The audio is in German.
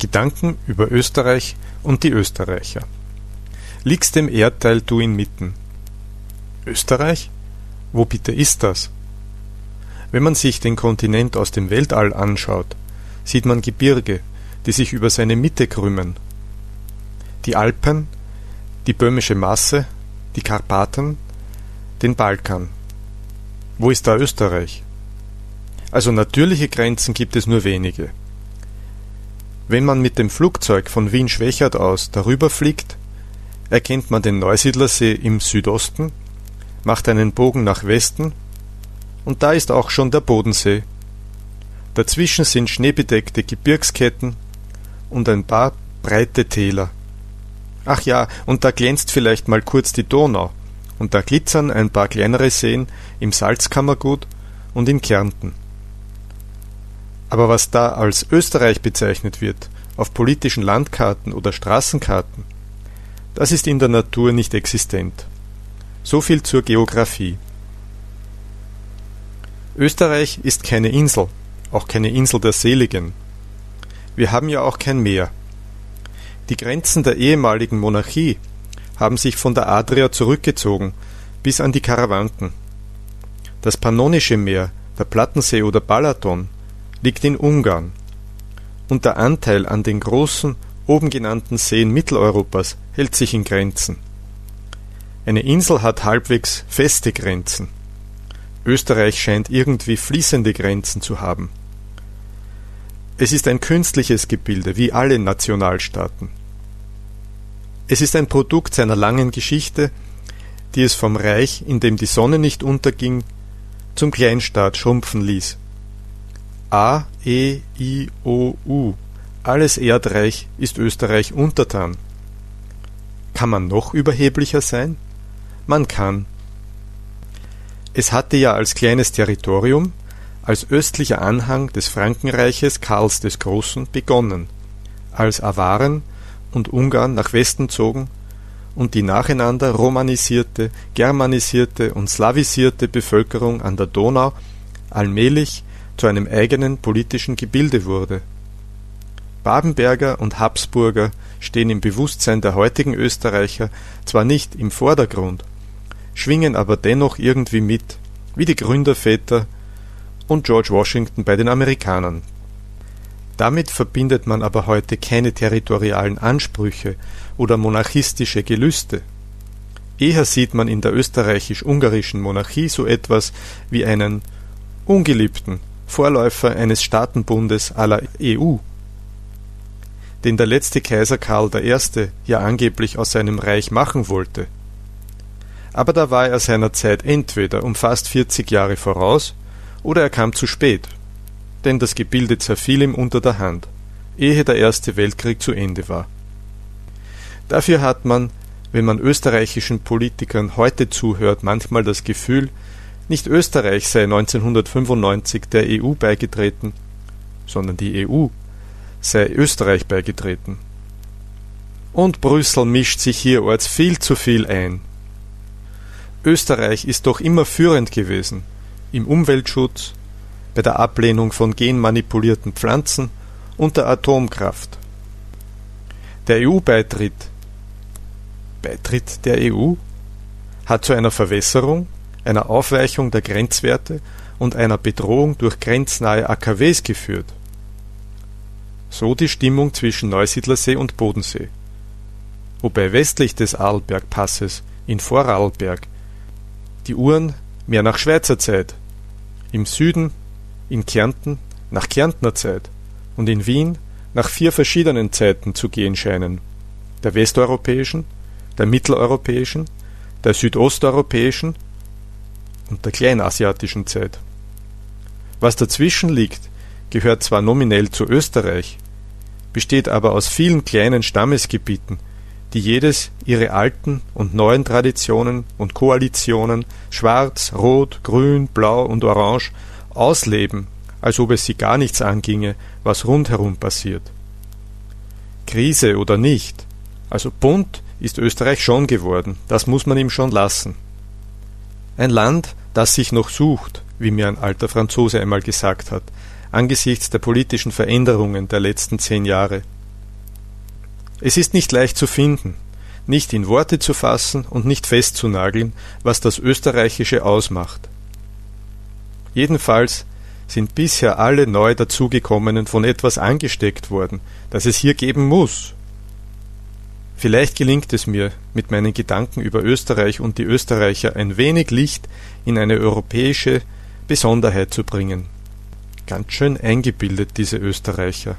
Gedanken über Österreich und die Österreicher. Liegst dem Erdteil du inmitten. Österreich? Wo bitte ist das? Wenn man sich den Kontinent aus dem Weltall anschaut, sieht man Gebirge, die sich über seine Mitte krümmen. Die Alpen, die böhmische Masse, die Karpaten, den Balkan. Wo ist da Österreich? Also natürliche Grenzen gibt es nur wenige. Wenn man mit dem Flugzeug von Wien-Schwächert aus darüber fliegt, erkennt man den Neusiedlersee im Südosten, macht einen Bogen nach Westen und da ist auch schon der Bodensee. Dazwischen sind schneebedeckte Gebirgsketten und ein paar breite Täler. Ach ja, und da glänzt vielleicht mal kurz die Donau, und da glitzern ein paar kleinere Seen im Salzkammergut und in Kärnten. Aber was da als Österreich bezeichnet wird, auf politischen Landkarten oder Straßenkarten, das ist in der Natur nicht existent. So viel zur Geographie. Österreich ist keine Insel, auch keine Insel der Seligen. Wir haben ja auch kein Meer. Die Grenzen der ehemaligen Monarchie haben sich von der Adria zurückgezogen bis an die Karawanken. Das Pannonische Meer, der Plattensee oder Balaton liegt in Ungarn, und der Anteil an den großen oben genannten Seen Mitteleuropas hält sich in Grenzen. Eine Insel hat halbwegs feste Grenzen. Österreich scheint irgendwie fließende Grenzen zu haben. Es ist ein künstliches Gebilde, wie alle Nationalstaaten. Es ist ein Produkt seiner langen Geschichte, die es vom Reich, in dem die Sonne nicht unterging, zum Kleinstaat schrumpfen ließ. A, E, I, O, U. Alles Erdreich ist Österreich untertan. Kann man noch überheblicher sein? Man kann. Es hatte ja als kleines Territorium, als östlicher Anhang des Frankenreiches Karls des Großen begonnen, als Awaren und Ungarn nach Westen zogen und die nacheinander romanisierte, germanisierte und slavisierte Bevölkerung an der Donau allmählich zu einem eigenen politischen Gebilde wurde. Babenberger und Habsburger stehen im Bewusstsein der heutigen Österreicher zwar nicht im Vordergrund, schwingen aber dennoch irgendwie mit, wie die Gründerväter und George Washington bei den Amerikanern. Damit verbindet man aber heute keine territorialen Ansprüche oder monarchistische Gelüste. Eher sieht man in der österreichisch-ungarischen Monarchie so etwas wie einen ungeliebten, Vorläufer eines Staatenbundes aller EU, den der letzte Kaiser Karl I. ja angeblich aus seinem Reich machen wollte. Aber da war er seiner Zeit entweder um fast 40 Jahre voraus oder er kam zu spät, denn das Gebilde zerfiel ihm unter der Hand, ehe der Erste Weltkrieg zu Ende war. Dafür hat man, wenn man österreichischen Politikern heute zuhört, manchmal das Gefühl, nicht Österreich sei 1995 der EU beigetreten, sondern die EU sei Österreich beigetreten. Und Brüssel mischt sich hierorts viel zu viel ein. Österreich ist doch immer führend gewesen im Umweltschutz, bei der Ablehnung von genmanipulierten Pflanzen und der Atomkraft. Der EU-Beitritt Beitritt der EU hat zu einer Verwässerung einer Aufweichung der Grenzwerte und einer Bedrohung durch grenznahe AKWs geführt. So die Stimmung zwischen Neusiedlersee und Bodensee. Wobei westlich des Arlbergpasses in Vorarlberg die Uhren mehr nach Schweizer Zeit, im Süden, in Kärnten nach Kärntner Zeit und in Wien nach vier verschiedenen Zeiten zu gehen scheinen, der westeuropäischen, der mitteleuropäischen, der südosteuropäischen und der kleinasiatischen Zeit. Was dazwischen liegt, gehört zwar nominell zu Österreich, besteht aber aus vielen kleinen Stammesgebieten, die jedes ihre alten und neuen Traditionen und Koalitionen schwarz, rot, grün, blau und orange ausleben, als ob es sie gar nichts anginge, was rundherum passiert. Krise oder nicht, also bunt ist Österreich schon geworden, das muss man ihm schon lassen. Ein Land, das sich noch sucht, wie mir ein alter Franzose einmal gesagt hat, angesichts der politischen Veränderungen der letzten zehn Jahre. Es ist nicht leicht zu finden, nicht in Worte zu fassen und nicht festzunageln, was das Österreichische ausmacht. Jedenfalls sind bisher alle neu dazugekommenen von etwas angesteckt worden, das es hier geben muss. Vielleicht gelingt es mir, mit meinen Gedanken über Österreich und die Österreicher ein wenig Licht in eine europäische Besonderheit zu bringen. Ganz schön eingebildet, diese Österreicher.